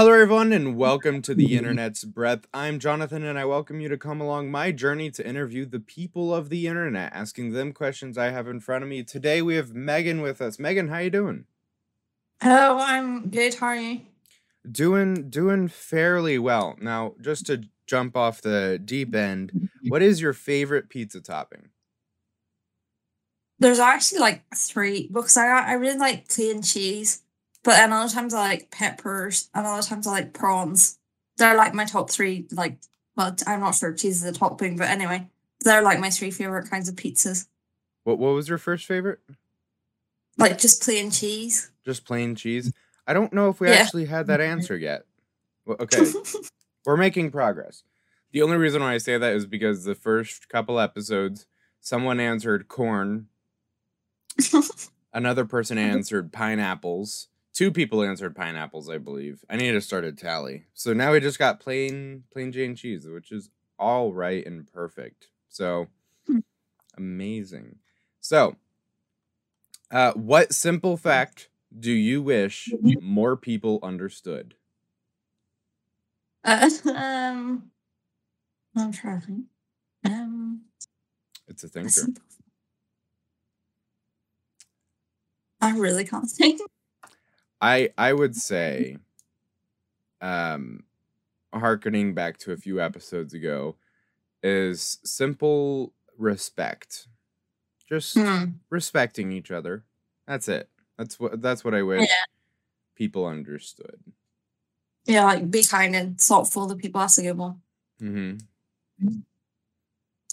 Hello, everyone, and welcome to the Internet's Breath. I'm Jonathan, and I welcome you to come along my journey to interview the people of the internet, asking them questions I have in front of me. Today, we have Megan with us. Megan, how you doing? Hello, I'm good. How are you? Doing doing fairly well. Now, just to jump off the deep end, what is your favorite pizza topping? There's actually like three because I I really like plain cheese, but then other times I like peppers, and other times I like prawns. They're like my top three. Like, well, I'm not sure if cheese is a topping, but anyway, they're like my three favorite kinds of pizzas. What what was your first favorite? Like just plain cheese. Just plain cheese. I don't know if we Yeah. actually had that answer yet. Well, okay, we're making progress. The only reason why I say that is because the first couple episodes, someone answered corn, another person answered pineapples, two people answered pineapples, I believe. I need to start a tally. So now we just got plain plain Jane cheese, which is all right and perfect. So Hmm. amazing. So, uh, what simple fact do you wish more people understood? Uh, um, I'm trying. Um, It's a a thinker. I really can't think. I I would say, um, harkening back to a few episodes ago, is simple respect. Just Hmm. respecting each other. That's it. That's what that's what I wish Yeah. people understood. Yeah, like be kind and thoughtful to people. That's a good one. hmm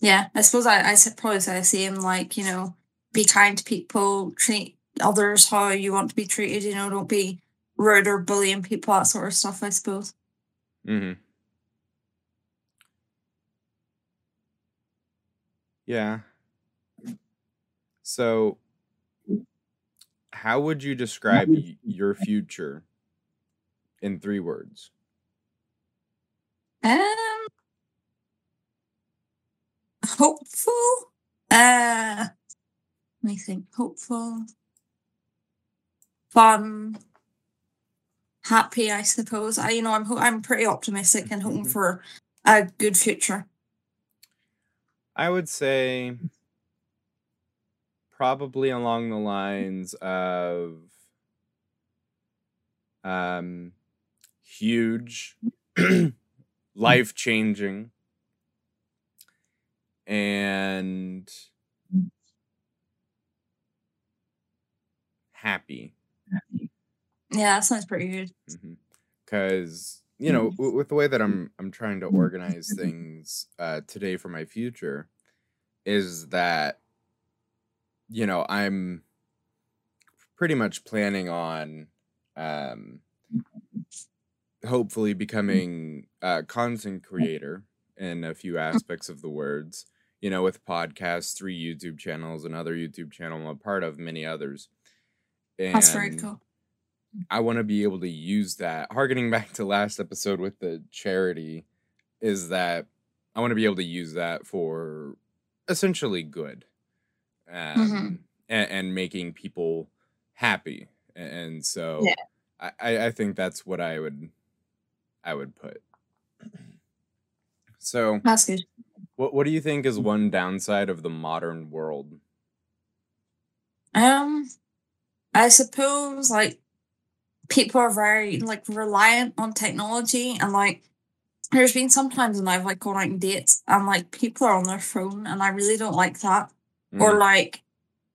Yeah, I suppose I, I probably say the same, like, you know, be kind to people, treat others how you want to be treated, you know, don't be rude or bullying people, that sort of stuff, I suppose. hmm Yeah. So, how would you describe your future in three words? Um hopeful. Uh let me think. Hopeful. Fun. Happy, I suppose. I you know, I'm ho- I'm pretty optimistic and hoping Mhm. for a good future. I would say probably along the lines of um huge life changing and happy Yeah, that sounds pretty good. Mm-hmm. because you know w- with the way that i'm i'm trying to mm-hmm. organize mm-hmm. things uh today for my future is that you know i'm pretty much planning on um hopefully becoming a content creator in a few aspects of the words you know with podcasts three youtube channels another youtube channel i'm a part of many others That's very cool. I want to be able to use that. Harkening back to last episode with the charity, is that I want to be able to use that for essentially good, um, and, and making people happy. And so, Yeah. I, I I think that's what I would I would put. So, That's good. what what do you think is one downside of the modern world? Um, I suppose like people are very like reliant on technology and like there's been some times when I've like gone out on dates and like people are on their phone and I really don't like that. Or Mm, like,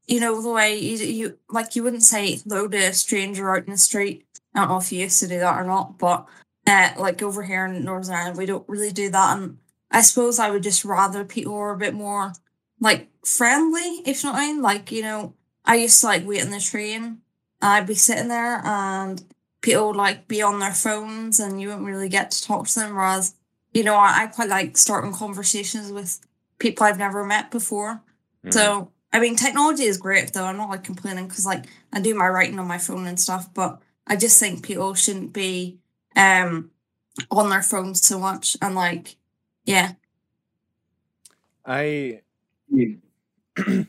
you know, the way you, you like you wouldn't say hello to a stranger out in the street. I don't know if you used to do that or not, but uh, like over here in Northern Ireland, we don't really do that. And I suppose I would just rather people were a bit more like friendly, if you know what I mean. Like, you know, I used to like wait in the train and I'd be sitting there and people would like be on their phones and you wouldn't really get to talk to them. Whereas, you know, I, I quite like starting conversations with people I've never met before. mhm. So, I mean, technology is great though. I'm not like complaining because like I do my writing on my phone and stuff, but I just think people shouldn't be um on their phones so much and like yeah. I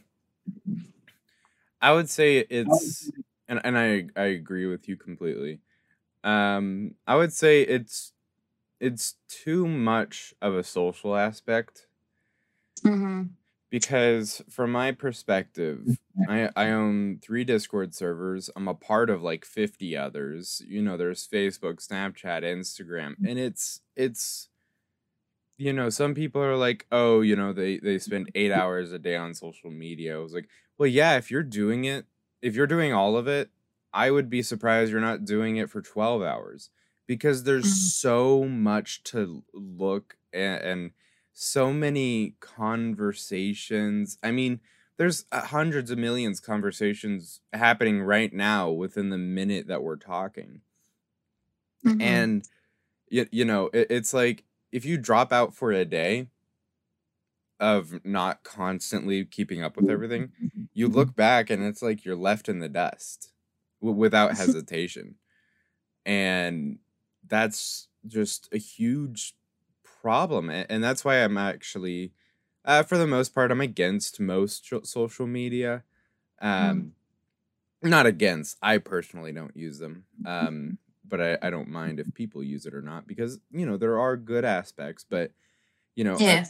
I would say it's and and I I agree with you completely. Um, I would say it's it's too much of a social aspect Mm-hmm. because from my perspective, I I own three Discord servers. I'm a part of like 50 others. You know, there's Facebook, Snapchat, Instagram, and it's it's you know, some people are like, "Oh, you know, they they spend 8 hours a day on social media." I was like, "Well, yeah, if you're doing it, if you're doing all of it, I would be surprised you're not doing it for 12 hours because there's Mhm. so much to look and, and so many conversations. I mean, there's uh, hundreds of millions conversations happening right now within the minute that we're talking. Mm-hmm. And you, you know, it, it's like if you drop out for a day of not constantly keeping up with everything, you look back and it's like you're left in the dust w- without hesitation. And that's just a huge problem. And that's why I'm actually, uh, for the most part, I'm against most social media. Um, Not against. I personally don't use them. Um, but I, I don't mind if people use it or not because, you know, there are good aspects, but, you know, I- yeah.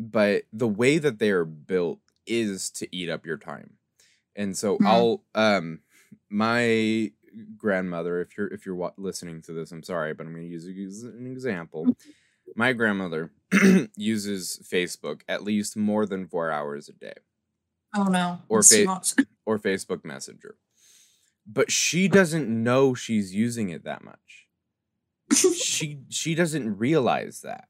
But the way that they are built is to eat up your time. And so Mhm. i'll um my grandmother if you're if you're wa- listening to this i'm sorry but i'm going to use as an example. My grandmother uses facebook at least more than four hours a day. Oh no. Or fa- or facebook messenger. But she doesn't know she's using it that much. She she doesn't realize that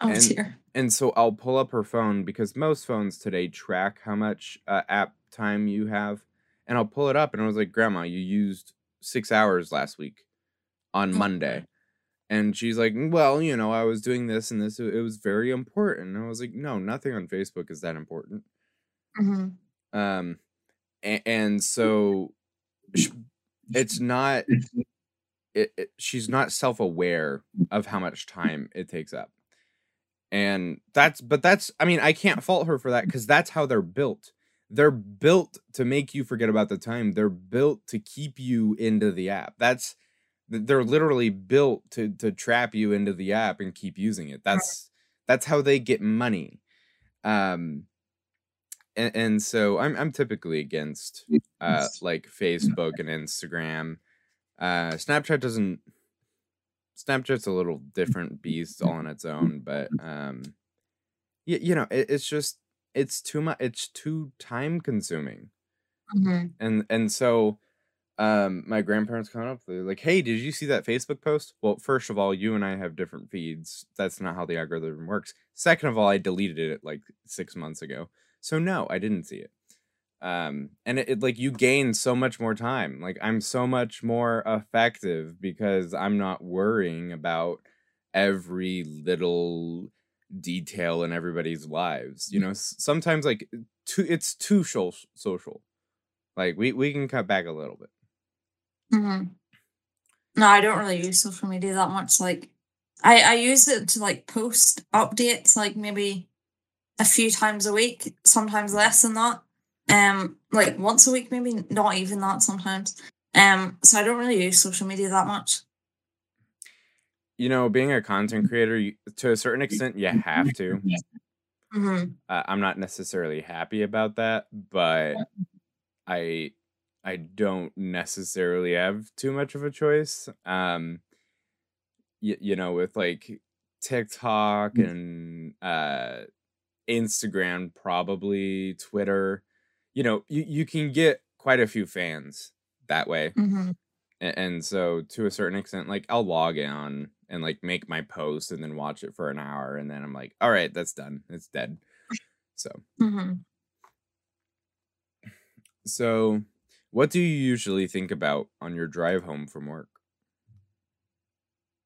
oh and- dear. and so I'll pull up her phone because most phones today track how much uh, app time you have, and I'll pull it up and I was like, "Grandma, you used six hours last week on Oh, Monday," and she's like, "Well, you know, I was doing this and this. It was very important." And I was like, "No, nothing on Facebook is that important." Mm-hmm. Um, and, and so it's not. It, it, she's not self-aware of how much time it takes up and that's but that's i mean i can't fault her for that because that's how they're built. They're built to make you forget about the time. They're built to keep you into the app. That's they're literally built to to trap you into the app and keep using it. That's that's how they get money. Um and, and so i'm i'm typically against uh like facebook and instagram. Uh snapchat doesn't Snapchat's a little different beast all on its own, but um, you, you know, it, it's just it's too much. It's too time consuming, Mm-hmm. and and so um, my grandparents come up. They're like, "Hey, did you see that Facebook post?" Well, first of all, you and I have different feeds. That's not how the algorithm works. Second of all, I deleted it like six months ago, so no, I didn't see it. Um, and it, it like you gain so much more time. Like I'm so much more effective because I'm not worrying about every little detail in everybody's lives. You know, sometimes like too it's too social. Like we we can cut back a little bit. Mm-hmm. No, I don't really use social media that much. Like, I I use it to like post updates, like maybe a few times a week, sometimes less than that. Um, like once a week, maybe not even that sometimes. Um, so I don't really use social media that much. You know, being a content creator, you, to a certain extent, you have to. Mm-hmm. Uh, I'm not necessarily happy about that, but I I don't necessarily have too much of a choice. Um, y- you know, with like TikTok and uh, Instagram, probably Twitter. You know, you you can get quite a few fans that way, Mm-hmm. A- and so to a certain extent, like I'll log on and like make my post and then watch it for an hour, and then I'm like, all right, that's done, it's dead. So. Mm-hmm. So, what do you usually think about on your drive home from work?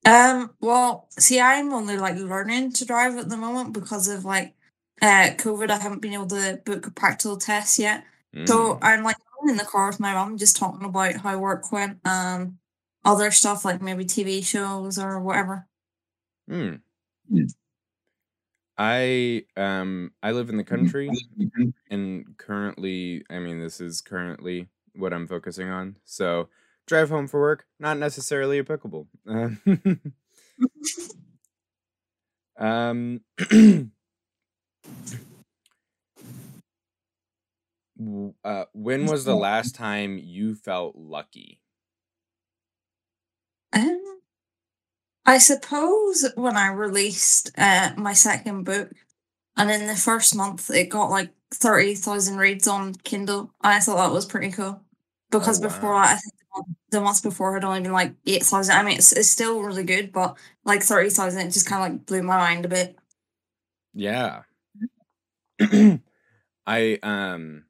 Um, well, see, I'm only like learning to drive at the moment because of like uh COVID. I haven't been able to book a practical test yet. So Mm, I'm like in the car with my mom, just talking about how work went, um, other stuff like maybe TV shows or whatever. mm. Mm. I um I live in the country and currently, I mean, this is currently what I'm focusing on. So, drive home for work, not necessarily applicable. Uh, um, w- uh, when was the last time you felt lucky? Um, I suppose when I released uh, my second book, and in the first month it got like thirty thousand reads on Kindle, I thought that was pretty cool. Because Oh, before wow. that, I think the month- the months before had only been like eight thousand. I mean, it's, it's still really good, but like thirty thousand, it just kind of like blew my mind a bit. Yeah. I um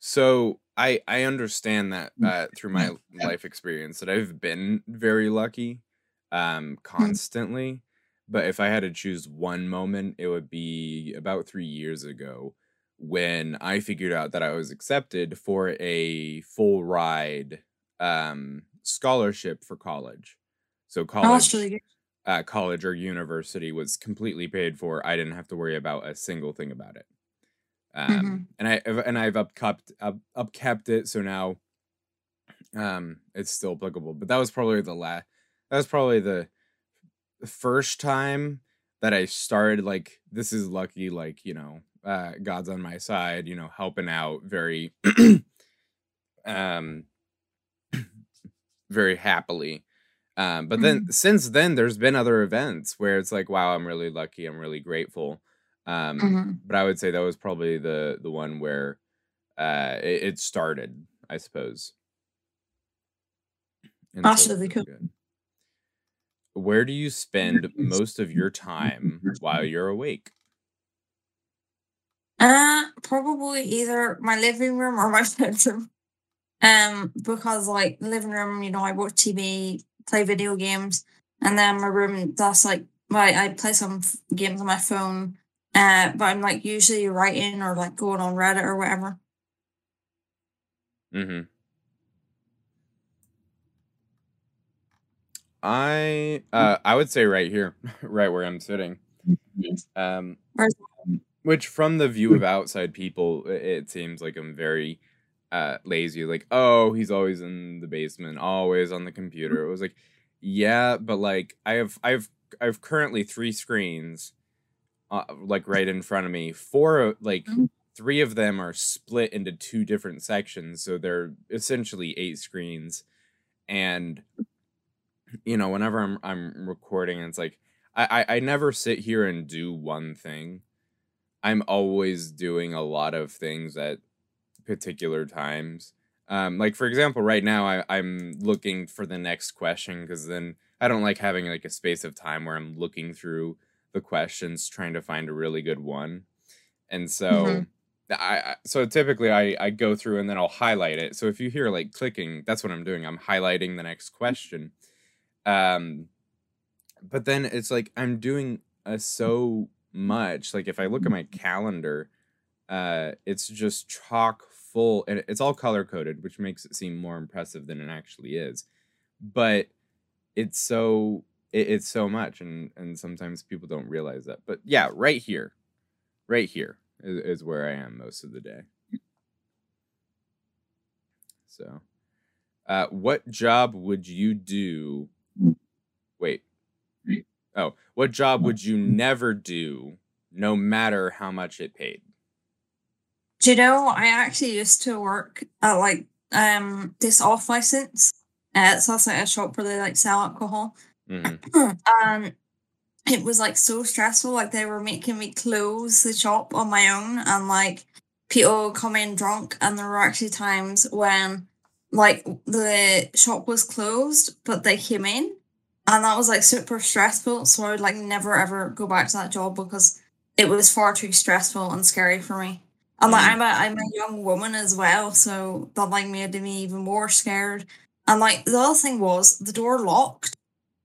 so I I understand that uh through my life experience that I've been very lucky um constantly, but if I had to choose one moment, it would be about 3 years ago when I figured out that I was accepted for a full ride um scholarship for college. So Oh, college really good. Uh, college or university was completely paid for. I didn't have to worry about a single thing about it. Um, Mhm. and I and I've upkept up upkept it, so now um, it's still applicable. But that was probably the last. That was probably the first time that I started like this is lucky. Like you know, uh, God's on my side. You know, helping out very, um, very happily. Um, but then since then, there's been other events where it's like, wow, I'm really lucky. I'm really grateful. Um, Mhm. but I would say that was probably the the one where uh, it, it started, I suppose. And That's so really cool. good. Where do you spend most of your time while you're awake? Uh, probably either my living room or my bedroom. Um, because like living room, you know, I watch TV, play video games, and then my room, that's like, right, I play some f- games on my phone. Uh, but I'm like usually writing or like going on Reddit or whatever. Mm-hmm. I uh I would say right here, right where I'm sitting. Um which from the view of outside people, it seems like I'm very uh lazy. Like, oh, he's always in the basement, always on the computer. It was like, yeah, but like I have I've I've currently three screens uh, like right in front of me. Four like Mhm. three of them are split into two different sections, so they're essentially eight screens. And you know, whenever I'm I'm recording, it's like I, I I never sit here and do one thing. I'm always doing a lot of things at particular times. Um, like for example, right now I, I'm looking for the next question because then I don't like having like a space of time where I'm looking through the questions trying to find a really good one. And so Mhm. I I- so typically I I go through and then I'll highlight it. So if you hear like clicking, that's what I'm doing. I'm highlighting the next question. Um but then it's like I'm doing uh, so much. Like if I look at my calendar, uh, it's just chock full, and it's all color coded, which makes it seem more impressive than it actually is. But it's so it, it's so much, and and sometimes people don't realize that. But yeah, right here, right here is, is where I am most of the day. So, uh, what job would you do? Wait. Oh, what job would you never do, no matter how much it paid? Do you know, I actually used to work at like um this off license. Uh, so that's like a shop where they like sell alcohol. hmm and it was like so stressful. Like they were making me close the shop on my own, and like people would come in drunk. And there were actually times when like the shop was closed, but they came in, and that was like super stressful. So I would like never ever go back to that job because it was far too stressful and scary for me. And like. I'm a I'm a young woman as well, so that like made me even more scared. And like the other thing was the door locked.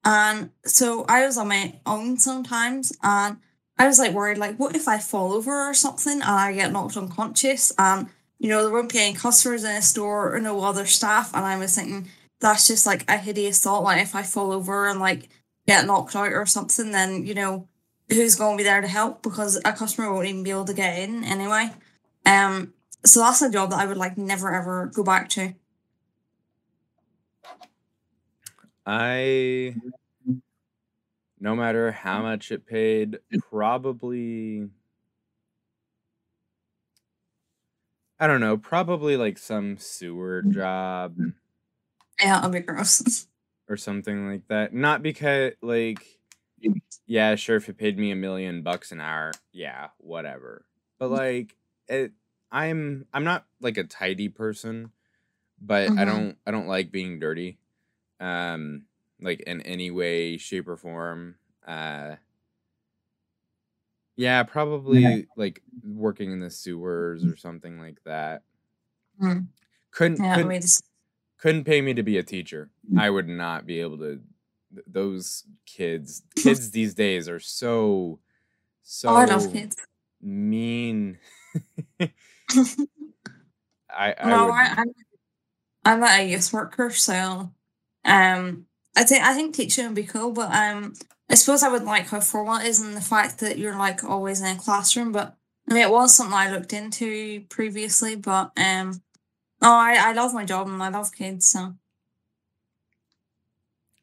And so I was on my own sometimes, and I was like worried, like, what if I fall over or something and I get knocked unconscious? And you know, there won't be any customers in the store or no other staff. And I was thinking that's just like a hideous thought. Like, if I fall over and like get knocked out or something, then you know, who's going to be there to help? Because a customer won't even be able to get in anyway. Um, so that's a job that I would like never ever go back to. I, no matter how mm. much it paid, probably, I don't know, probably like some sewer mm. job Yeah, that'd be gross. or something like that. Not because, like, mm. yeah, sure, if it paid me a million bucks an hour, yeah, whatever. But like, it, I'm, I'm not like a tidy person, but I Mhm. don't, I don't like being dirty, um, like in any way, shape, or form. Uh, yeah, probably like working in the sewers or something like that. Mm. Couldn't, Yeah, couldn't just couldn't pay me to be a teacher. I would not be able to. Those kids, kids these days are so, so mean. I, I no, would, I, I'm I'm a youth worker, so um, I think I think teaching would be cool, but um, I suppose I would like how formal it is and the fact that you're like always in a classroom. But I mean, it was something I looked into previously, but um, oh, I I love my job and I love kids, so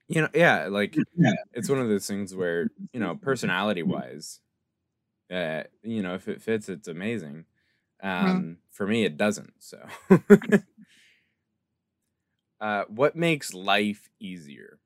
you know, yeah, like it's one of those things where you know, personality wise, uh, you know, if it fits, it's amazing. Um, for me, it doesn't. So, uh, what makes life easier?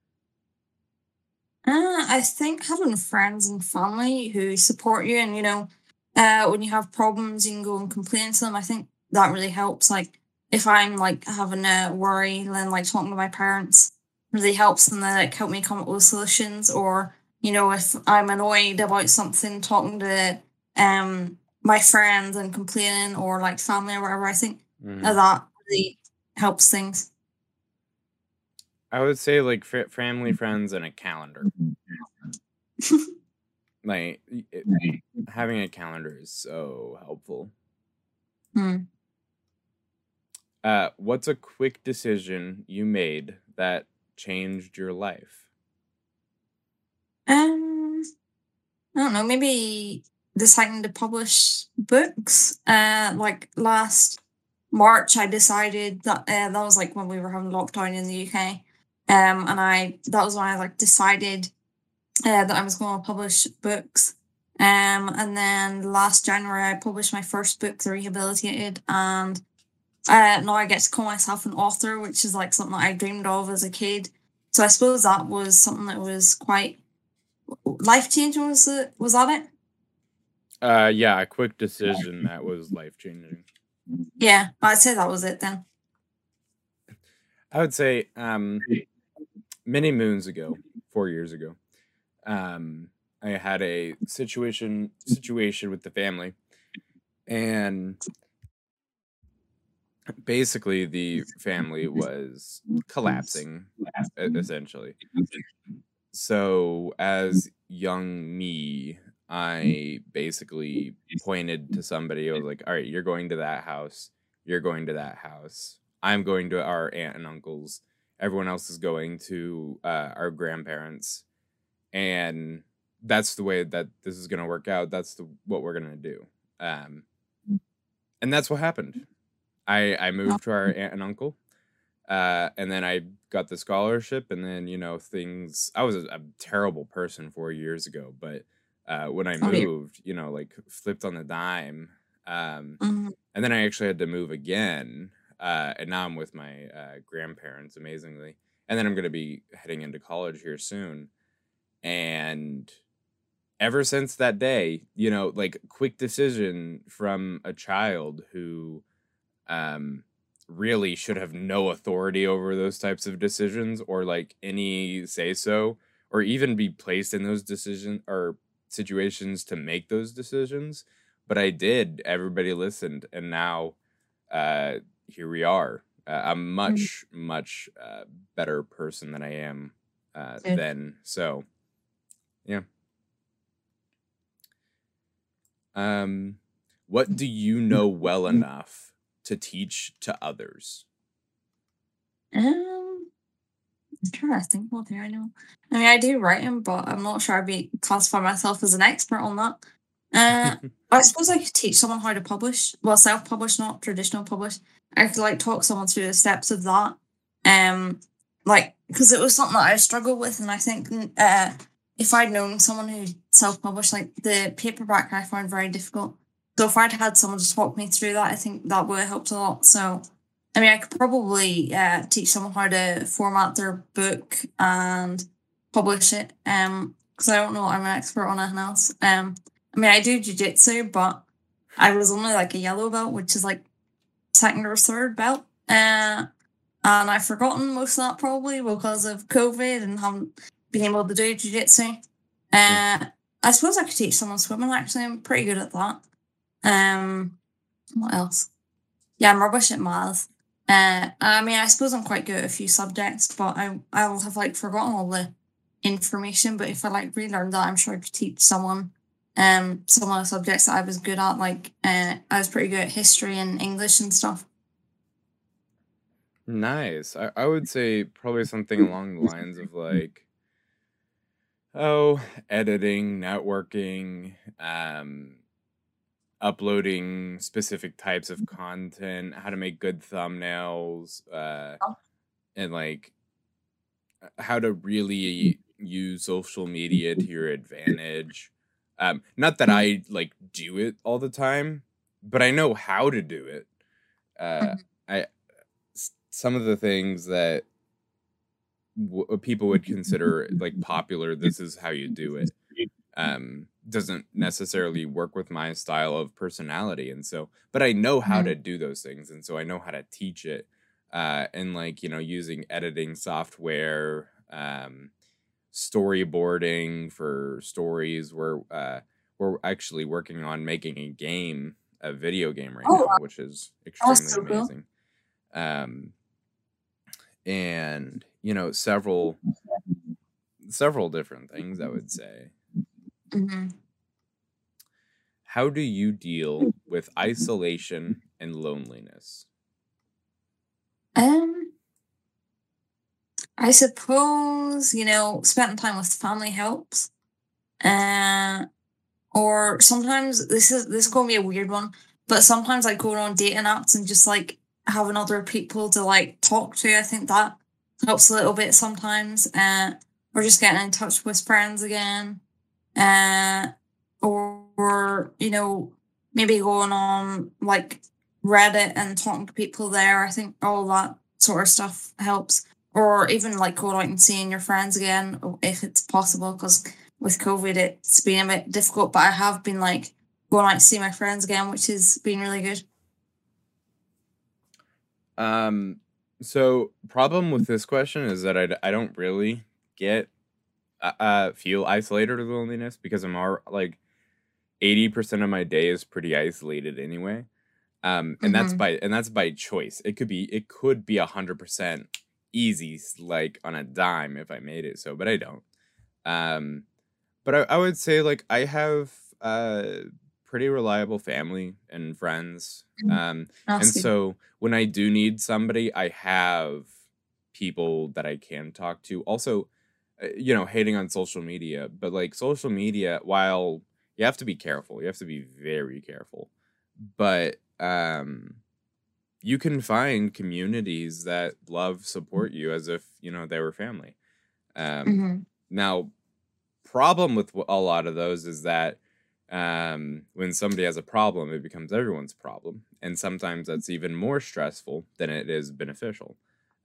Uh, I think having friends and family who support you, and you know, uh, when you have problems, you can go and complain to them. I think that really helps. Like, if I'm like having a worry, then like talking to my parents really helps them. They like help me come up with solutions. Or you know, if I'm annoyed about something, talking to um my friends and complaining, or like family or whatever, I think uh, that really helps things. I would say like fa- family, friends, and a calendar. Like it, having a calendar is so helpful. Hmm. Uh, what's a quick decision you made that changed your life? Um, I don't know. Maybe deciding to publish books. Uh, like last March, I decided that uh, that was like when we were having lockdown in the UK. Um, and I that was when I like decided uh, that I was going to publish books. Um, and then last January, I published my first book, The Rehabilitated, and uh, now I get to call myself an author, which is like something that I dreamed of as a kid. So I suppose that was something that was quite life changing. Was it? Was that it? Uh, yeah, a quick decision that was life changing. Yeah, I'd say that was it then. I would say um, many moons ago, four years ago, um, I had a situation situation with the family, and basically the family was collapsing, essentially. So as young me, I basically pointed to somebody. I was like, "All right, you're going to that house. You're going to that house. I'm going to our aunt and uncles. Everyone else is going to uh, our grandparents, and that's the way that this is going to work out. That's the what we're going to do." Um, and that's what happened. I I moved to our aunt and uncle, uh, and then I got the scholarship, and then you know things. I was a, a terrible person four years ago, but uh, when I moved, you know, like flipped on the dime. Um, Mhm. and then I actually had to move again, uh, and now I'm with my uh, grandparents, amazingly. And then I'm going to be heading into college here soon, and ever since that day, you know, like quick decision from a child who um really should have no authority over those types of decisions or like any say so or even be placed in those decisions or situations to make those decisions but i did everybody listened and now uh here we are. Uh, i'm much much uh, better person than i am uh then so yeah. Um what do you know well enough to teach to others? Um, I'm trying to think what do I know. I mean, I do writing, but I'm not sure I'd be classify myself as an expert on that. Uh, I suppose I could teach someone how to publish. Well, self-publish, not traditional publish. I could like talk someone through the steps of that. Um, like because it was something that I struggled with, and I think uh, if I'd known someone who self published, like the paperback, I found very difficult. So if I'd had someone just walk me through that, I think that would have helped a lot. So, I mean, I could probably uh, teach someone how to format their book and publish it. Um, because I don't know, I'm an expert on anything else. Um, I mean, I do jujitsu, but I was only like a yellow belt, which is like second or third belt. Uh, and I've forgotten most of that probably because of COVID and haven't been able to do jiu-jitsu. Uh, I suppose I could teach someone swimming actually. I'm pretty good at that. Um, what else? Yeah, I'm rubbish at math. Uh, I mean, I suppose I'm quite good at a few subjects, but I I will have like forgotten all the information. But if I like relearn that, I'm sure I could teach someone um some of the subjects that I was good at. Like uh, I was pretty good at history and English and stuff. Nice. I, I would say probably something along the lines of like, oh, editing, networking, um, uploading specific types of content, how to make good thumbnails, uh, Oh. and like uh, how to really use social media to your advantage. Um, not that I like do it all the time, but I know how to do it. Uh, I some of the things that w- people would consider like popular. This is how you do it. Um, doesn't necessarily work with my style of personality, and so, but I know how Mhm. to do those things, and so I know how to teach it. Uh, and like you know, using editing software, um, storyboarding for stories. We're uh, we're actually working on making a game, a video game right Oh, now, which is extremely so cool. amazing. Um, and you know, several several different things. I would say. Hmm How do you deal with isolation and loneliness? Um, I suppose you know spending time with family helps. Uh, or sometimes this is this is gonna be a weird one, but sometimes like going on dating apps and just like having other people to like talk to. I think that helps a little bit sometimes. Uh, or just getting in touch with friends again. Uh, or, or you know maybe going on like Reddit and talking to people there. I think all that sort of stuff helps. Or even like going out and seeing your friends again if it's possible. Because with COVID, it's been a bit difficult. But I have been like going out to see my friends again, which has been really good. Um, so problem with this question is that I I don't really get uh, feel isolated or loneliness because I'm all like 80% of my day is pretty isolated anyway. Um, and that's Mhm. by and that's by choice. It could be it could be a hundred percent easy, like on a dime if I made it so, but I don't. Um, but I, I would say like I have uh pretty reliable family and friends. Mhm. Um, That's and so when I do need somebody, I have people that I can talk to. Also, you know, hating on social media, but like social media, while you have to be careful, you have to be very careful. But um you can find communities that love support you as if, you know, they were family. Um Mhm. now problem with a lot of those is that um, when somebody has a problem, it becomes everyone's problem, and sometimes that's even more stressful than it is beneficial.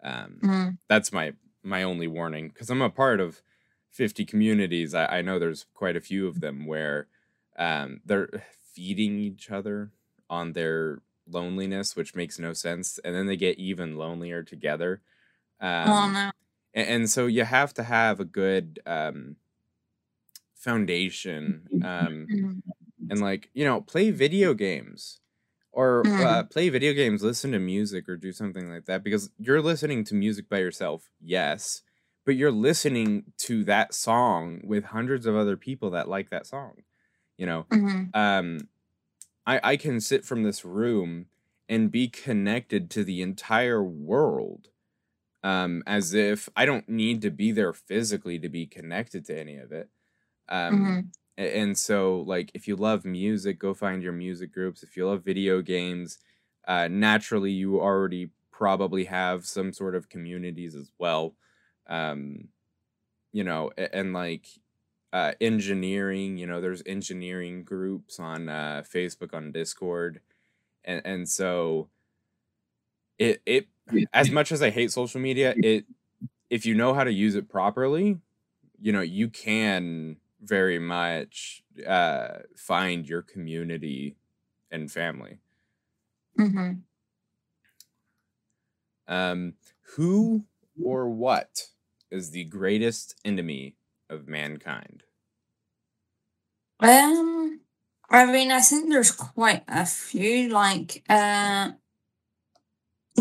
Um, Mhm. that's my my only warning because I'm a part of 50 communities. I, I know there's quite a few of them where um, they're feeding each other on their loneliness, which makes no sense, and then they get even lonelier together. Um, oh no. and, and so you have to have a good um foundation um Mhm. and like you know play video games or uh, Mhm. play video games listen to music or do something like that because you're listening to music by yourself yes but you're listening to that song with hundreds of other people that like that song you know Mhm. um i i can sit from this room and be connected to the entire world um as if i don't need to be there physically to be connected to any of it um Mhm. And so like if you love music go find your music groups. If you love video games uh naturally you already probably have some sort of communities as well. Um you know and, and like uh engineering you know there's engineering groups on uh facebook on discord and and so it it as much as i hate social media it if you know how to use it properly you know you can very much uh find your community and family Mm-hmm. um who or what is the greatest enemy of mankind Um, I mean, I think there's quite a few, like uh,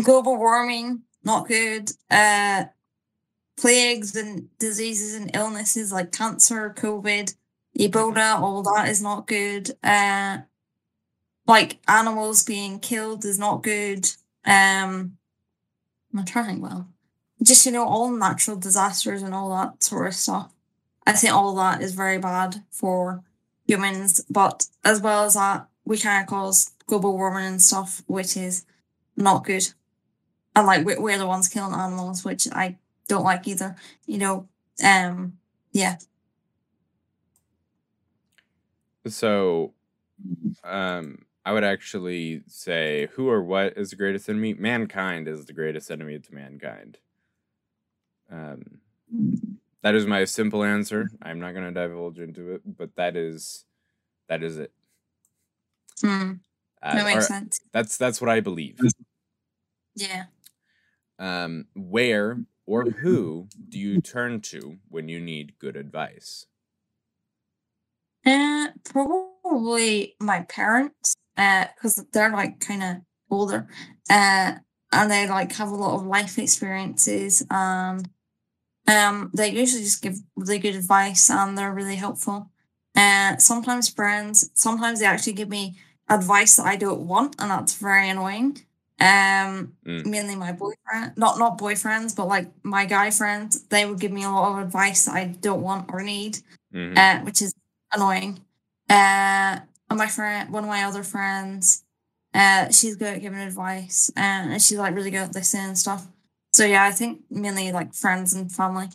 global warming, not good. Uh, plagues and diseases and illnesses like cancer, COVID, Ebola, all that is not good. Uh, like animals being killed is not good. Um, I'm trying well. Just you know, all natural disasters and all that sort of stuff. I think all that is very bad for humans, but as well as that, we kind of cause global warming and stuff, which is not good. And like we're the ones killing animals, which I don't like either. You know, um, yeah. so um i would actually say who or what is the greatest enemy mankind is the greatest enemy to mankind um that is my simple answer i'm not going to divulge into it but that is that is it Hmm, uh, that makes or- sense. that's that's what i believe Yeah. um where or who do you turn to when you need good advice Uh, probably my parents, uh, because they're like kind of older, uh, and they like have a lot of life experiences. Um, um, they usually just give really good advice, and they're really helpful. Uh, sometimes friends, sometimes they actually give me advice that I don't want, and that's very annoying. Um, Mm. mainly my boyfriend, not not boyfriends, but like my guy friends, they would give me a lot of advice I don't want or need Mhm. uh, which is annoying. Uh, and my friend, one of my other friends, uh, she's good at giving advice, uh, and she's like really good at listening and stuff. So yeah, I think mainly like friends and family.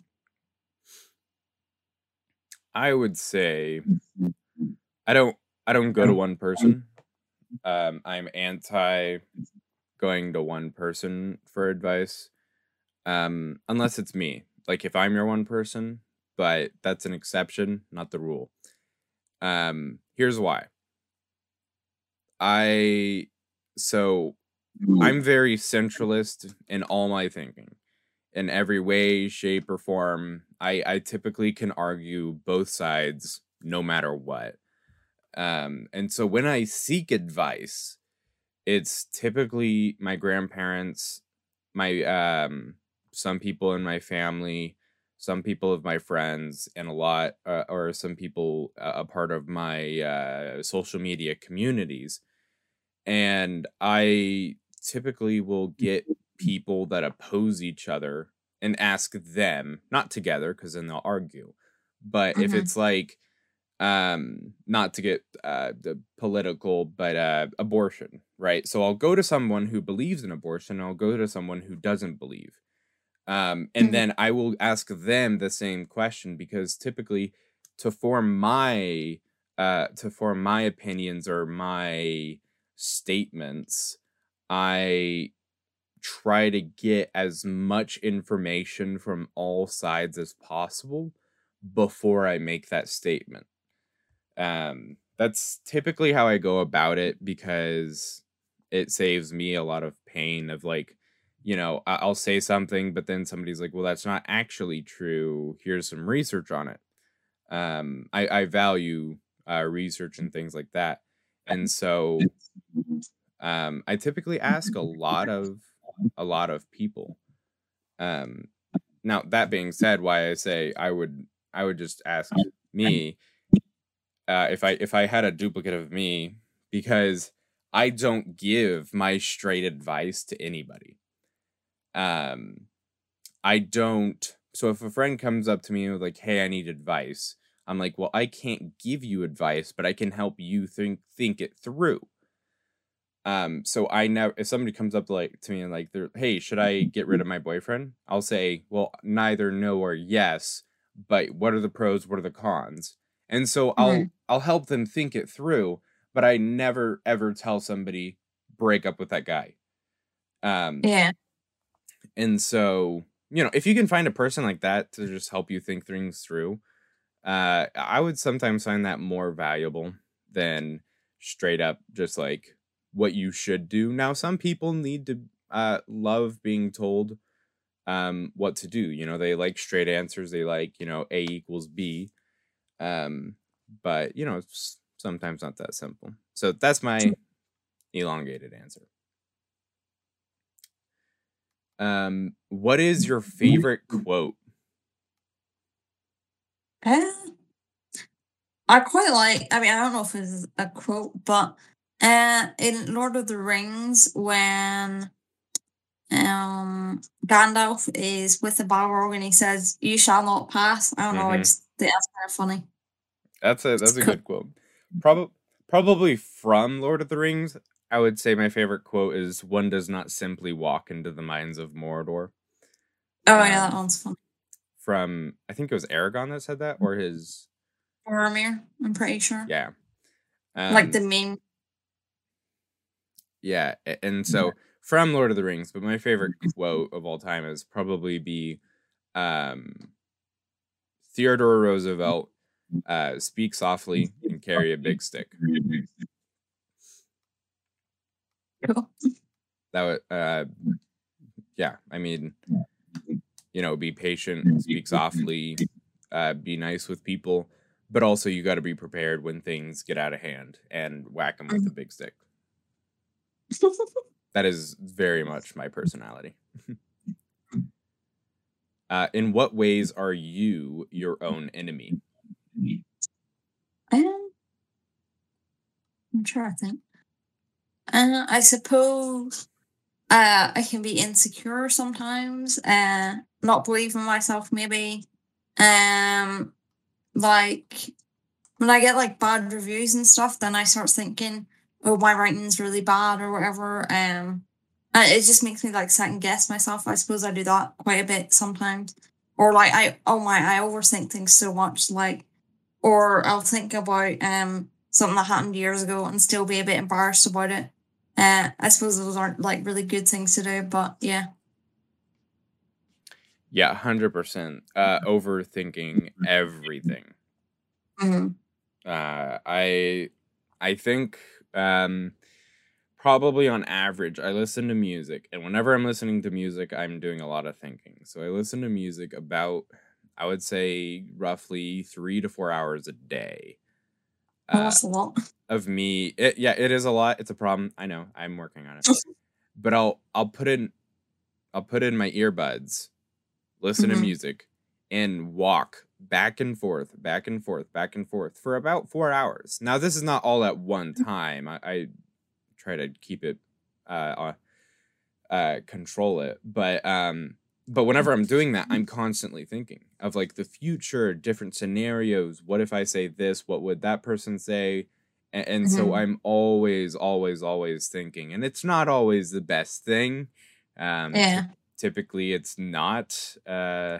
I would say I don't I don't go to one person. Um, I'm anti going to one person for advice. Um, unless it's me. Like if I'm your one person, but that's an exception, not the rule. Um, here's why. I so I'm very centralist in all my thinking. In every way, shape, or form, I, I typically can argue both sides no matter what. Um, and so when I seek advice, it's typically my grandparents, my um, some people in my family, some people of my friends, and a lot, uh, or some people uh, a part of my uh, social media communities. And I typically will get people that oppose each other and ask them, not together, because then they'll argue. But if Mhm. it's like, um, not to get uh, the political, but uh, abortion, right? So I'll go to someone who believes in abortion. I'll go to someone who doesn't believe, um, and Mhm. then I will ask them the same question because typically, to form my uh, to form my opinions or my statements, I try to get as much information from all sides as possible before I make that statement. Um, that's typically how I go about it because it saves me a lot of pain of like, you know, I'll say something, but then somebody's like, well, that's not actually true. Here's some research on it. Um, I, I value uh, research and things like that. And so um, I typically ask a lot of a lot of people. Um, now that being said, why I say I would I would just ask me uh, if I if I had a duplicate of me because I don't give my straight advice to anybody. Um, I don't. So if a friend comes up to me with like, "Hey, I need advice," I'm like, "Well, I can't give you advice, but I can help you think think it through." Um, so I never if somebody comes up like to me and like they're hey, should I get rid of my boyfriend? I'll say, well, neither no or yes, but what are the pros, what are the cons? And so I'll Mhm. I'll help them think it through, but I never ever tell somebody break up with that guy. Um Yeah. and so, you know, if you can find a person like that to just help you think things through, uh, I would sometimes find that more valuable than straight up just like what you should do. Now, some people need to uh, love being told um, what to do. You know, they like straight answers. They like, you know, A equals B. Um, but, you know, it's sometimes not that simple. So that's my elongated answer. Um, what is your favorite quote? Uh, I quite like. I mean, I don't know if it's a quote, but uh, in Lord of the Rings, when um Gandalf is with the Balrog and he says, "You shall not pass." I don't know. I Mhm. just think that's kind of funny. That's a that's a Cool. good quote. Probably probably from Lord of the Rings. I would say my favorite quote is "One does not simply walk into the mines of Mordor." Oh yeah, Um, that one's fun. From I think it was Aragorn that said that, or his Boromir, I'm pretty sure. yeah, like Um, the main. Yeah, and so from Lord of the Rings, but my favorite quote of all time is probably be um Theodore Roosevelt uh speak softly and carry a big stick. Cool. That would uh yeah, I mean you know, be patient, speak softly, uh be nice with people, but also you got to be prepared when things get out of hand and whack them with a big stick. That is very much my personality. uh, in what ways are you your own enemy? I'm trying to think. Uh, I suppose uh, I can be insecure sometimes, uh, not believe in myself, maybe. Um, like when I get like bad reviews and stuff, then I start thinking, oh, my writing's really bad or whatever. Um, and it just makes me like second guess myself. I suppose I do that quite a bit sometimes. Or like I, oh my, I overthink things so much. Like, or I'll think about um something that happened years ago and still be a bit embarrassed about it. Uh, I suppose those aren't like really good things to do, but yeah. Yeah, hundred percent. Uh, overthinking everything. Mhm. Uh, I, I think um, probably on average, I listen to music, and whenever I'm listening to music, I'm doing a lot of thinking. So I listen to music about, I would say, roughly three to four hours a day. Oh, Uh, that's a lot. of me it, yeah it is a lot it's a problem i know i'm working on it but i'll i'll put in i'll put in my earbuds listen to Mhm. music and walk back and forth back and forth back and forth for about four hours now this is not all at one time i, I try to keep it uh, uh uh control it but um but whenever i'm doing that i'm constantly thinking of like the future different scenarios what if i say this what would that person say and, and so Mhm. i'm always always always thinking and it's not always the best thing um Yeah. typically it's not uh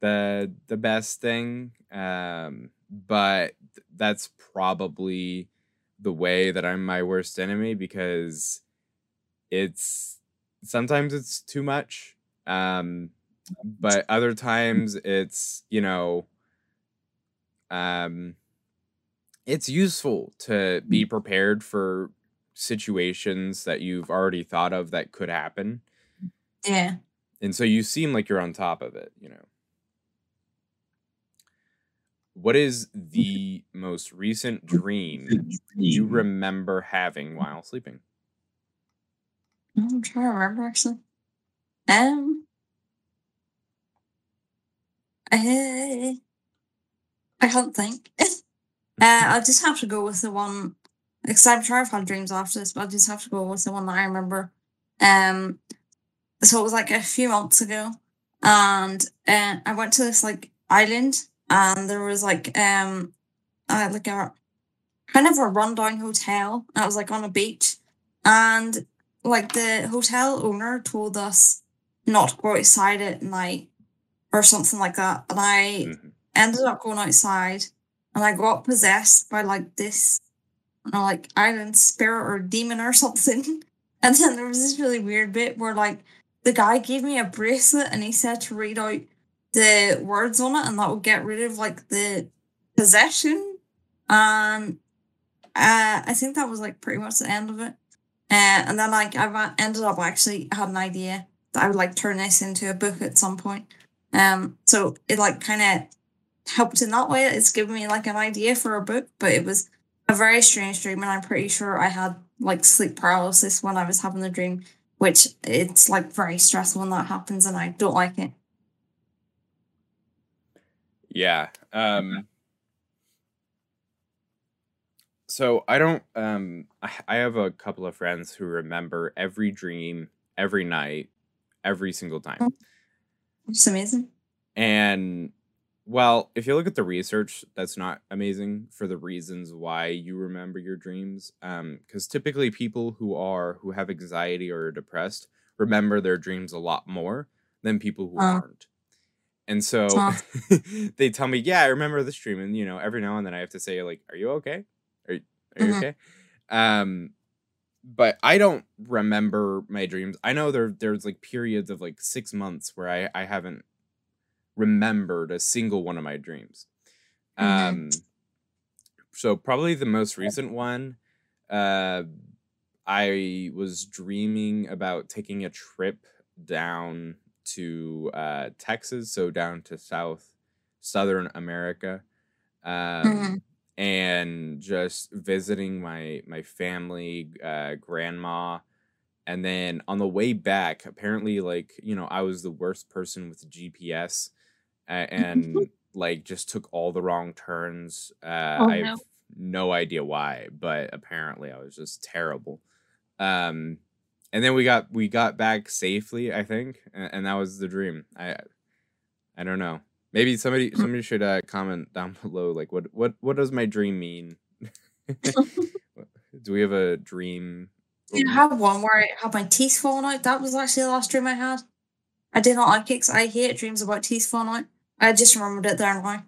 the the best thing um but th- that's probably the way that i'm my worst enemy because it's sometimes it's too much um but other times it's you know um it's useful to be prepared for situations that you've already thought of that could happen. Yeah. and so you seem like you're on top of it you know. What is the most recent dream you remember having while sleeping? I'm trying to remember actually. Um I, I can't think. uh, I'll just have to go with the one because I'm sure I've had dreams after this, but I'll just have to go with the one that I remember. Um so it was like a few months ago and uh, I went to this like island and there was like um uh, like a kind of a rundown hotel. I was like on a beach and like the hotel owner told us not go outside at night or something like that. And I Mhm. ended up going outside and I got possessed by like this, you know, like island spirit or demon or something. And then there was this really weird bit where like the guy gave me a bracelet and he said to read out the words on it and that would get rid of like the possession. And uh, I think that was like pretty much the end of it. Uh, and then like I ended up actually had an idea I would like turn this into a book at some point. Um, so it like kind of helped in that way. It's given me like an idea for a book, but it was a very strange dream, and I'm pretty sure I had like sleep paralysis when I was having the dream, which it's like very stressful when that happens, and I don't like it. Yeah. Um so I don't um I, I have a couple of friends who remember every dream every night every single time. It's amazing. And well, if you look at the research, that's not amazing for the reasons why you remember your dreams. Um, because typically people who are who have anxiety or are depressed remember their dreams a lot more than people who Oh. aren't. And so Oh. they tell me, yeah, I remember this dream, and you know, every now and then I have to say, like, are you okay? Are you, are you Mhm. okay? Um, but I don't remember my dreams. I know there there's like periods of like six months where I I haven't remembered a single one of my dreams. Mhm. Um, so probably the most recent one, uh, I was dreaming about taking a trip down to uh, Texas, so down to South Southern America, um, Mhm. And just visiting my my family, uh, grandma, and then on the way back, apparently, like you know, I was the worst person with GPS, uh, and like just took all the wrong turns. Uh, Oh, I no. have no idea why, but apparently I was just terrible. Um, and then we got we got back safely, I think, and, and that was the dream. I I don't know. Maybe somebody somebody should uh, comment down below, like what what what does my dream mean? Do we have a dream? I have one where I had my teeth falling out. That was actually the last dream I had. I did not like it I hate dreams about teeth falling out. I just remembered it there and now.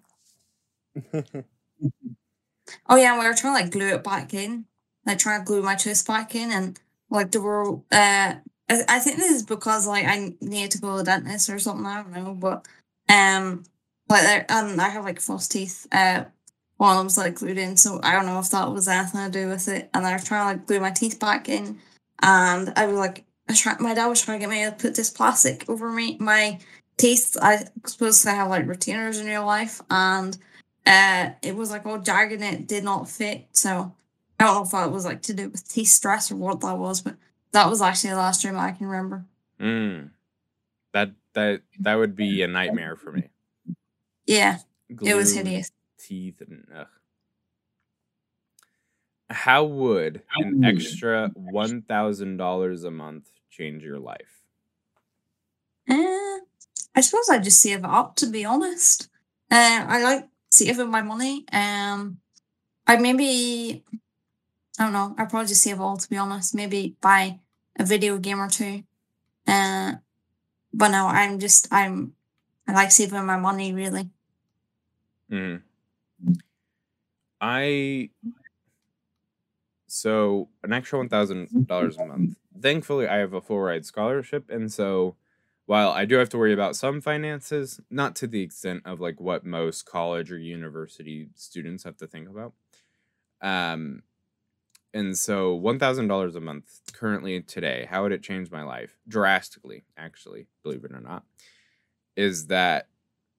Oh yeah, we were trying to like glue it back in, like trying to glue my tooth back in, and like the world Uh, I, I think this is because like I needed to go to the dentist or something. I don't know, but um, like and I have like false teeth. Uh, one of them's like glued in, so I don't know if that was anything to do with it. And I was trying to like glue my teeth back in, and I was like, I trying. My dad was trying to get me to put this plastic over me my teeth. I suppose I have like retainers in real life, and uh, it was like all jagged and it did not fit. So I don't know if that was like to do with teeth stress or what that was, but that was actually the last dream I can remember. Mm. That that that would be a nightmare for me. Yeah, it was hideous. Teeth and ugh. How would an extra one thousand dollars a month change your life? Uh, I suppose I'd just save it up to be honest. Uh, I like saving my money. Um, I maybe I don't know. I probably just save all to be honest. Maybe buy a video game or two. Uh, but no, I'm just I'm I like saving my money really. Mm. I so an extra one thousand dollars a month. Thankfully, I have a full ride scholarship, and so while I do have to worry about some finances, not to the extent of like what most college or university students have to think about. Um, and so one thousand dollars a month currently today, how would it change my life drastically? Actually, believe it or not, is that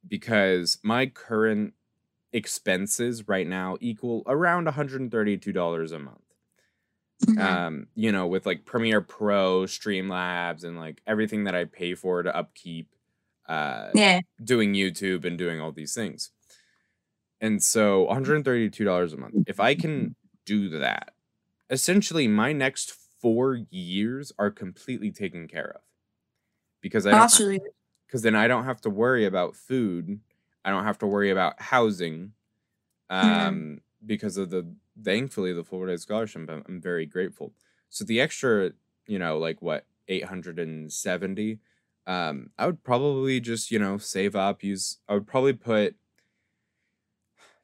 because my current expenses right now equal around $132 a month. Mhm. Um, you know, with like Premiere Pro, Streamlabs, and like everything that I pay for to upkeep, uh, yeah. doing YouTube and doing all these things. And so $132 a month. If I can do that, essentially my next four years are completely taken care of. Because I don't, That's really good. because then I don't have to worry about food. I don't have to worry about housing. Um, Mhm. because of the thankfully the full ride scholarship. I'm, I'm very grateful. So the extra, you know, like what, 870, um, I would probably just, you know, save up, use, I would probably put,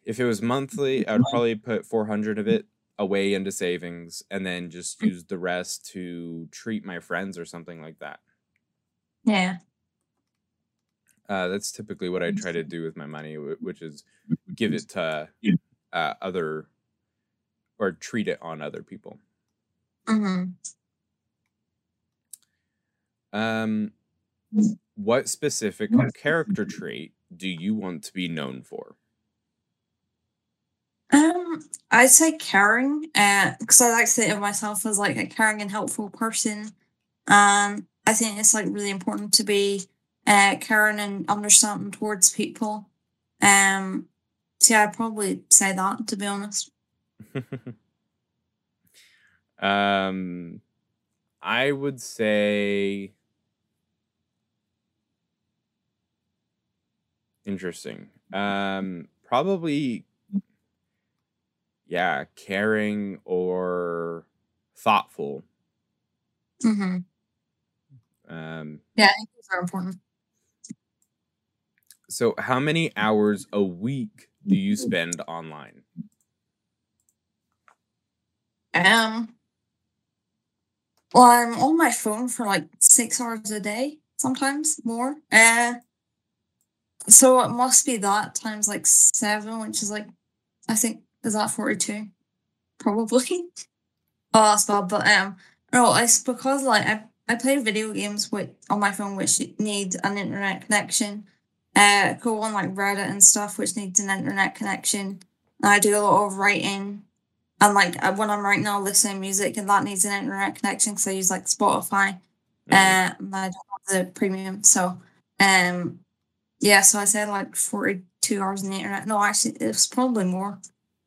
if it was monthly, I would probably put 400 of it away into savings and then just use the rest to treat my friends or something like that. Yeah. Uh, that's typically what I try to do with my money, which is give it to uh, other or treat it on other people. Mm-hmm. Um, what specific character trait do you want to be known for? Um, I'd say caring, because uh, I like to think of myself as like a caring and helpful person. Um, I think it's like really important to be uh, caring and understanding towards people. Um, yeah, I'd probably say that to be honest. um, I would say interesting. Um, probably yeah, caring or thoughtful. Mm-hmm. Um, yeah, I think those are important. So, how many hours a week do you spend online? Um, well, I'm on my phone for like six hours a day, sometimes more. Uh, so it must be that times like seven, which is like, I think is that 42? Probably. oh, that's bad. But um, no, it's because like I, I play video games with on my phone which need an internet connection. Uh, go on like Reddit and stuff which needs an internet connection. I do a lot of writing. And like uh, when I'm writing, I'll listen to music and that needs an internet connection because I use like Spotify. Mm-hmm. Uh, and I don't have the premium. So um, yeah, so I said like 42 hours on the internet. No, actually, it's probably more.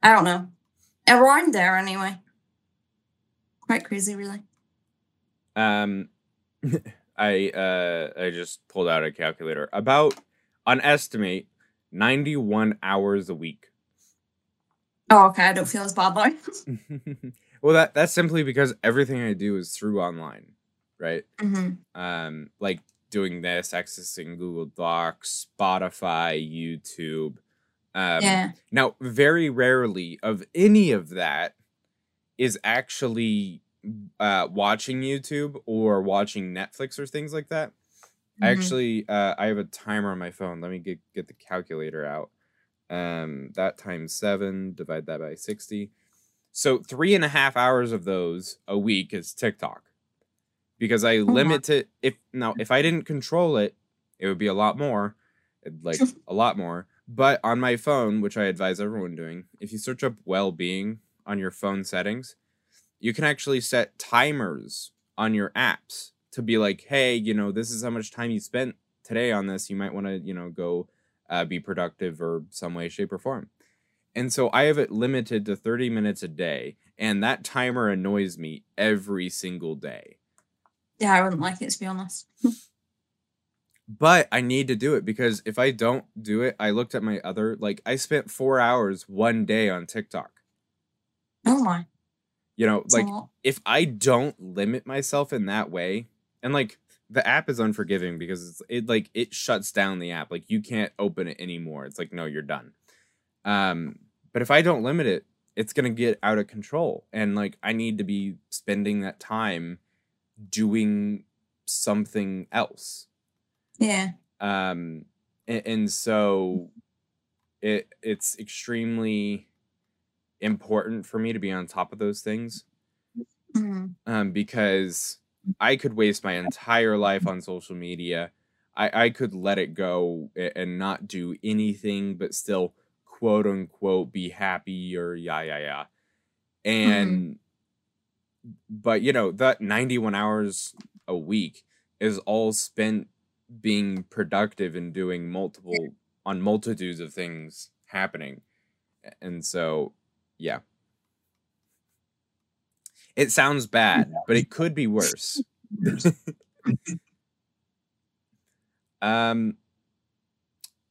I don't know. Around there anyway. Quite crazy, really. Um, I uh I just pulled out a calculator. About on estimate ninety one hours a week. Oh, okay. I don't feel as bad though. well, that that's simply because everything I do is through online, right? Mm-hmm. Um, like doing this, accessing Google Docs, Spotify, YouTube, um, yeah. Now, very rarely of any of that is actually uh, watching YouTube or watching Netflix or things like that. Mm-hmm. Actually, uh, I have a timer on my phone. Let me get get the calculator out. Um, that times seven, divide that by sixty. So three and a half hours of those a week is TikTok, because I oh, limit it. If now if I didn't control it, it would be a lot more, like a lot more. But on my phone, which I advise everyone doing, if you search up well being on your phone settings, you can actually set timers on your apps to be like, hey, you know, this is how much time you spent today on this. You might want to, you know, go uh, be productive or some way, shape, or form. And so I have it limited to 30 minutes a day. And that timer annoys me every single day. Yeah, I wouldn't like it to be honest. but I need to do it because if I don't do it, I looked at my other like I spent four hours one day on TikTok. Oh my. You know, That's like if I don't limit myself in that way, and like the app is unforgiving because it's it like it shuts down the app. Like you can't open it anymore. It's like, no, you're done. Um, but if I don't limit it, it's gonna get out of control. And like I need to be spending that time doing something else yeah. Um, and, and so it it's extremely important for me to be on top of those things. Mm-hmm. Um, because I could waste my entire life on social media. I, I could let it go and not do anything but still quote unquote be happy or yeah yeah yeah and mm-hmm. but you know that 91 hours a week is all spent being productive and doing multiple on multitudes of things happening. And so, yeah. It sounds bad, but it could be worse. um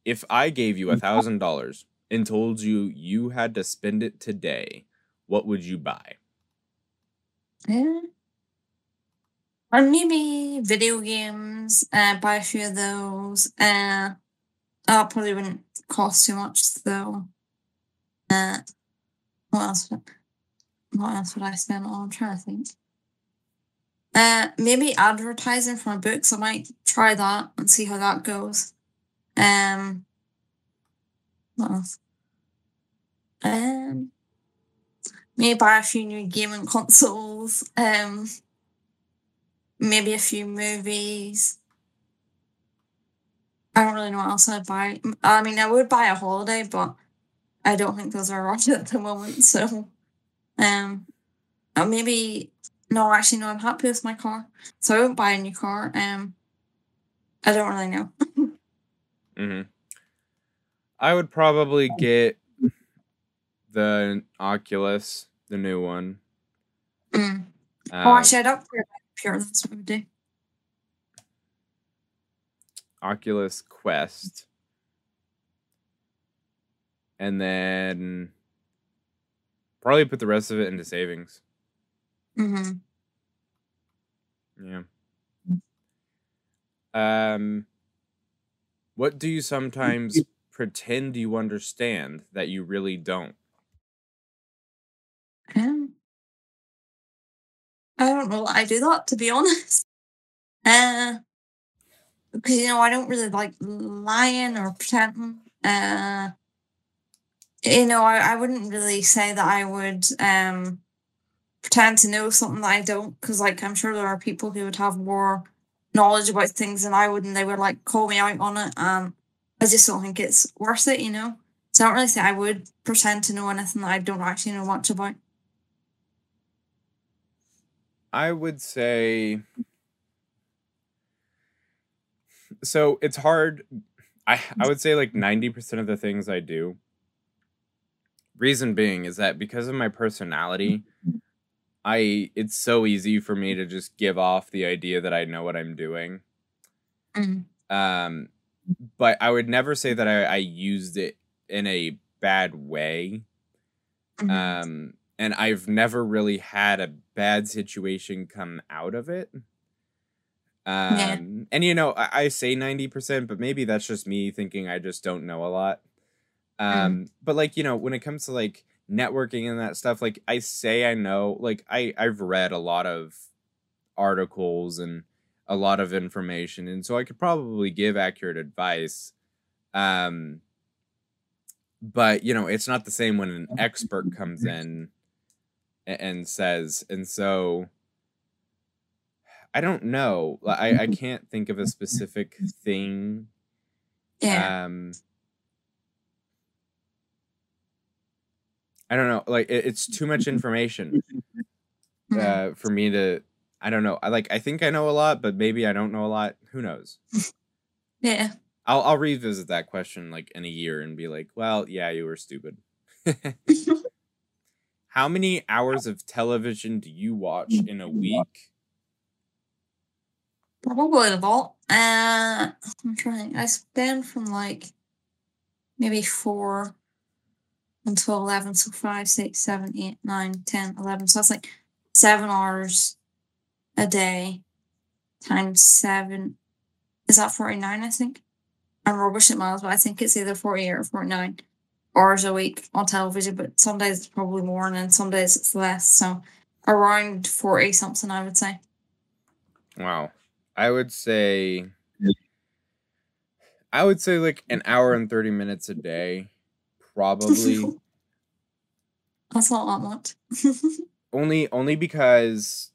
if I gave you a thousand dollars and told you you had to spend it today, what would you buy? Yeah. Maybe video games, uh, buy a few of those. Uh, that probably wouldn't cost too much though. Uh, what else? What else would I spend on? I'm trying to think. Uh, maybe advertising for my books. I might try that and see how that goes. Um, what else? Um, maybe buy a few new gaming consoles. Um, maybe a few movies. I don't really know what else I'd buy. I mean, I would buy a holiday, but I don't think those are right at the moment. So, um, maybe no, actually, no. I'm happy with my car, so I won't buy a new car. Um, I don't really know. hmm I would probably get the Oculus, the new one. Mm. oh, Uh, actually, I'd upgrade my computer. That's what I would do. Oculus Quest. And then probably put the rest of it into savings. hmm Yeah. Um what do you sometimes pretend you understand that you really don't? Um, I don't know. I do that to be honest. Uh, because you know I don't really like lying or pretending. Uh, you know I, I wouldn't really say that I would um pretend to know something that I don't. Because like I'm sure there are people who would have more knowledge about things than I would, and they would like call me out on it. Um, I just don't think it's worth it. You know. So I don't really say I would pretend to know anything that I don't actually know much about. I would say so it's hard I I would say like 90% of the things I do reason being is that because of my personality I it's so easy for me to just give off the idea that I know what I'm doing. Mm. Um but I would never say that I, I used it in a bad way. Mhm. Um and I've never really had a bad situation come out of it. Um Yeah. and you know, I, I say 90%, but maybe that's just me thinking I just don't know a lot. Um but like, you know, when it comes to like networking and that stuff, like I say I know, like I I've read a lot of articles and a lot of information and so I could probably give accurate advice. Um but you know, it's not the same when an expert comes in a- and says and so I don't know. I I can't think of a specific thing yeah. um I don't know. Like it, it's too much information Mhm. uh, for me to. I don't know. I like. I think I know a lot, but maybe I don't know a lot. Who knows? yeah. I'll I'll revisit that question like in a year and be like, well, yeah, you were stupid. How many hours of television do you watch in a week? Probably a lot. Uh, I'm trying. I spend from like maybe four until 11, so five, six, seven, eight, nine, 10, 11. So that's like seven hours a day times seven. Is that 49, I think? I'm rubbish at miles, but I think it's either 48 or 49 hours a week on television, but some days it's probably more and then some days it's less. So around 40 something, I would say. Wow. I would say I would say like an hour and 30 minutes a day. Probably. That's not that much. only only because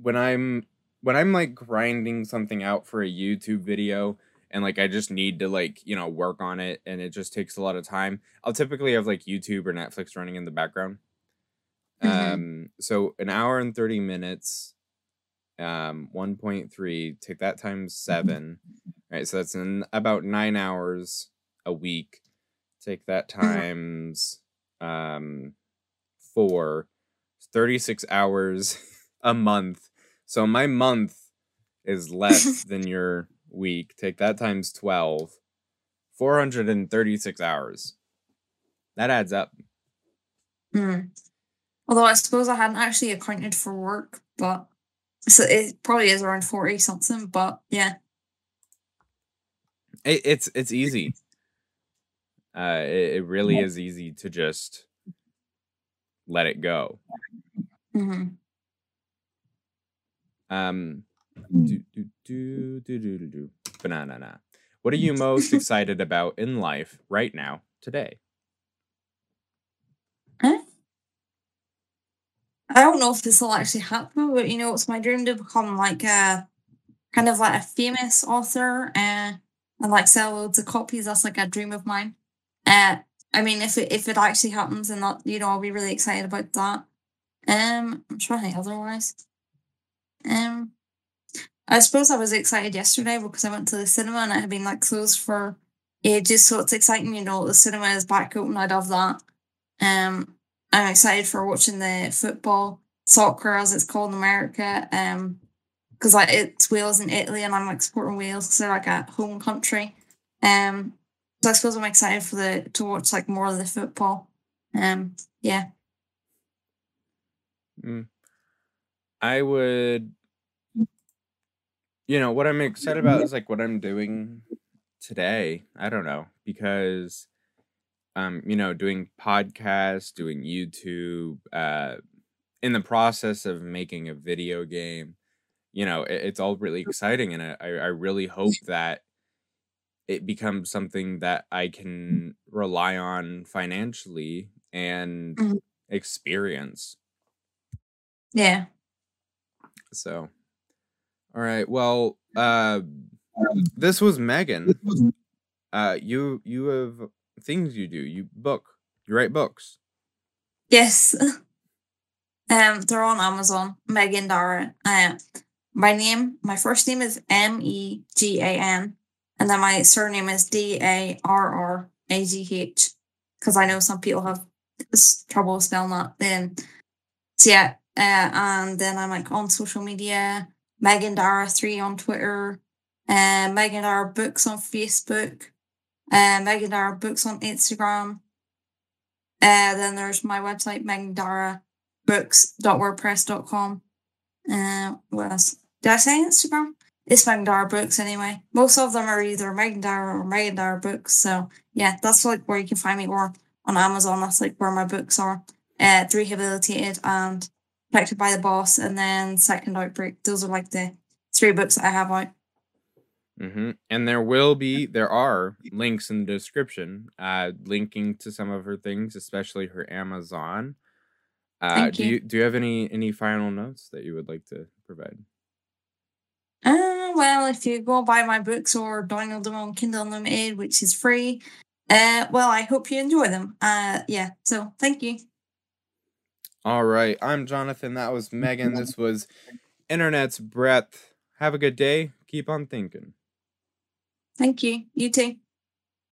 when I'm when I'm like grinding something out for a YouTube video and like I just need to like, you know, work on it and it just takes a lot of time, I'll typically have like YouTube or Netflix running in the background. Mhm. Um so an hour and 30 minutes um 1.3 take that times 7 right so that's in about 9 hours a week take that times um 4 36 hours a month so my month is less than your week take that times 12 436 hours that adds up Hmm. Although I suppose I hadn't actually accounted for work, but So it probably is around forty something, but yeah. It, it's it's easy. Uh, it, it really is easy to just let it go. hmm Um, do do do do do do do. Banana. What are you most excited about in life right now today? I don't know if this will actually happen, but you know, it's my dream to become like a kind of like a famous author uh, and like sell loads of copies. That's like a dream of mine. Uh, I mean, if it if it actually happens, and that you know, I'll be really excited about that. Um, I'm trying otherwise. Um, I suppose I was excited yesterday because I went to the cinema and it had been like closed for ages, so it's exciting. You know, the cinema is back open. I love that. Um, I'm excited for watching the football, soccer as it's called in America. Um, because like it's Wales and Italy, and I'm like supporting Wales because they're like a home country. Um, I suppose I'm excited for the to watch like more of the football. Um, yeah. Mm. I would, you know, what I'm excited about is like what I'm doing today. I don't know because, um, you know, doing podcasts, doing YouTube, uh, in the process of making a video game, you know, it, it's all really exciting, and I I really hope that it becomes something that I can rely on financially and Mhm. experience. Yeah. So, all right. Well, uh, this was Megan. Uh, you you have things you do. You book. You write books. Yes. Um, they're on Amazon. Megan Darragh. Uh, my name, my first name is M E G A N, and then my surname is D A R R A G H. Because I know some people have trouble spelling that. Then, so yeah. Uh, and then I'm like on social media. Megan Darragh three on Twitter. Uh, Megan Darragh books on Facebook. Uh, Megan Darragh books on Instagram. Uh, then there's my website, Megan Darragh books.wordpress.com. Uh, what else? Did I say Instagram? It's Megan Books anyway. Most of them are either Megan or Megan Books. So yeah, that's like where you can find me or on Amazon. That's like where my books are. Uh, Rehabilitated and Protected by the Boss and then Second Outbreak. Those are like the three books that I have out. hmm And there will be, there are links in the description, uh, linking to some of her things, especially her Amazon. Uh, Thank do you. you do you have any any final notes that you would like to provide? Uh, well, if you go buy my books or download them on Kindle Unlimited, which is free, uh, well, I hope you enjoy them. Uh, yeah. So thank you. All right, I'm Jonathan. That was Megan. This was Internet's Breadth. Have a good day. Keep on thinking. Thank you. You too.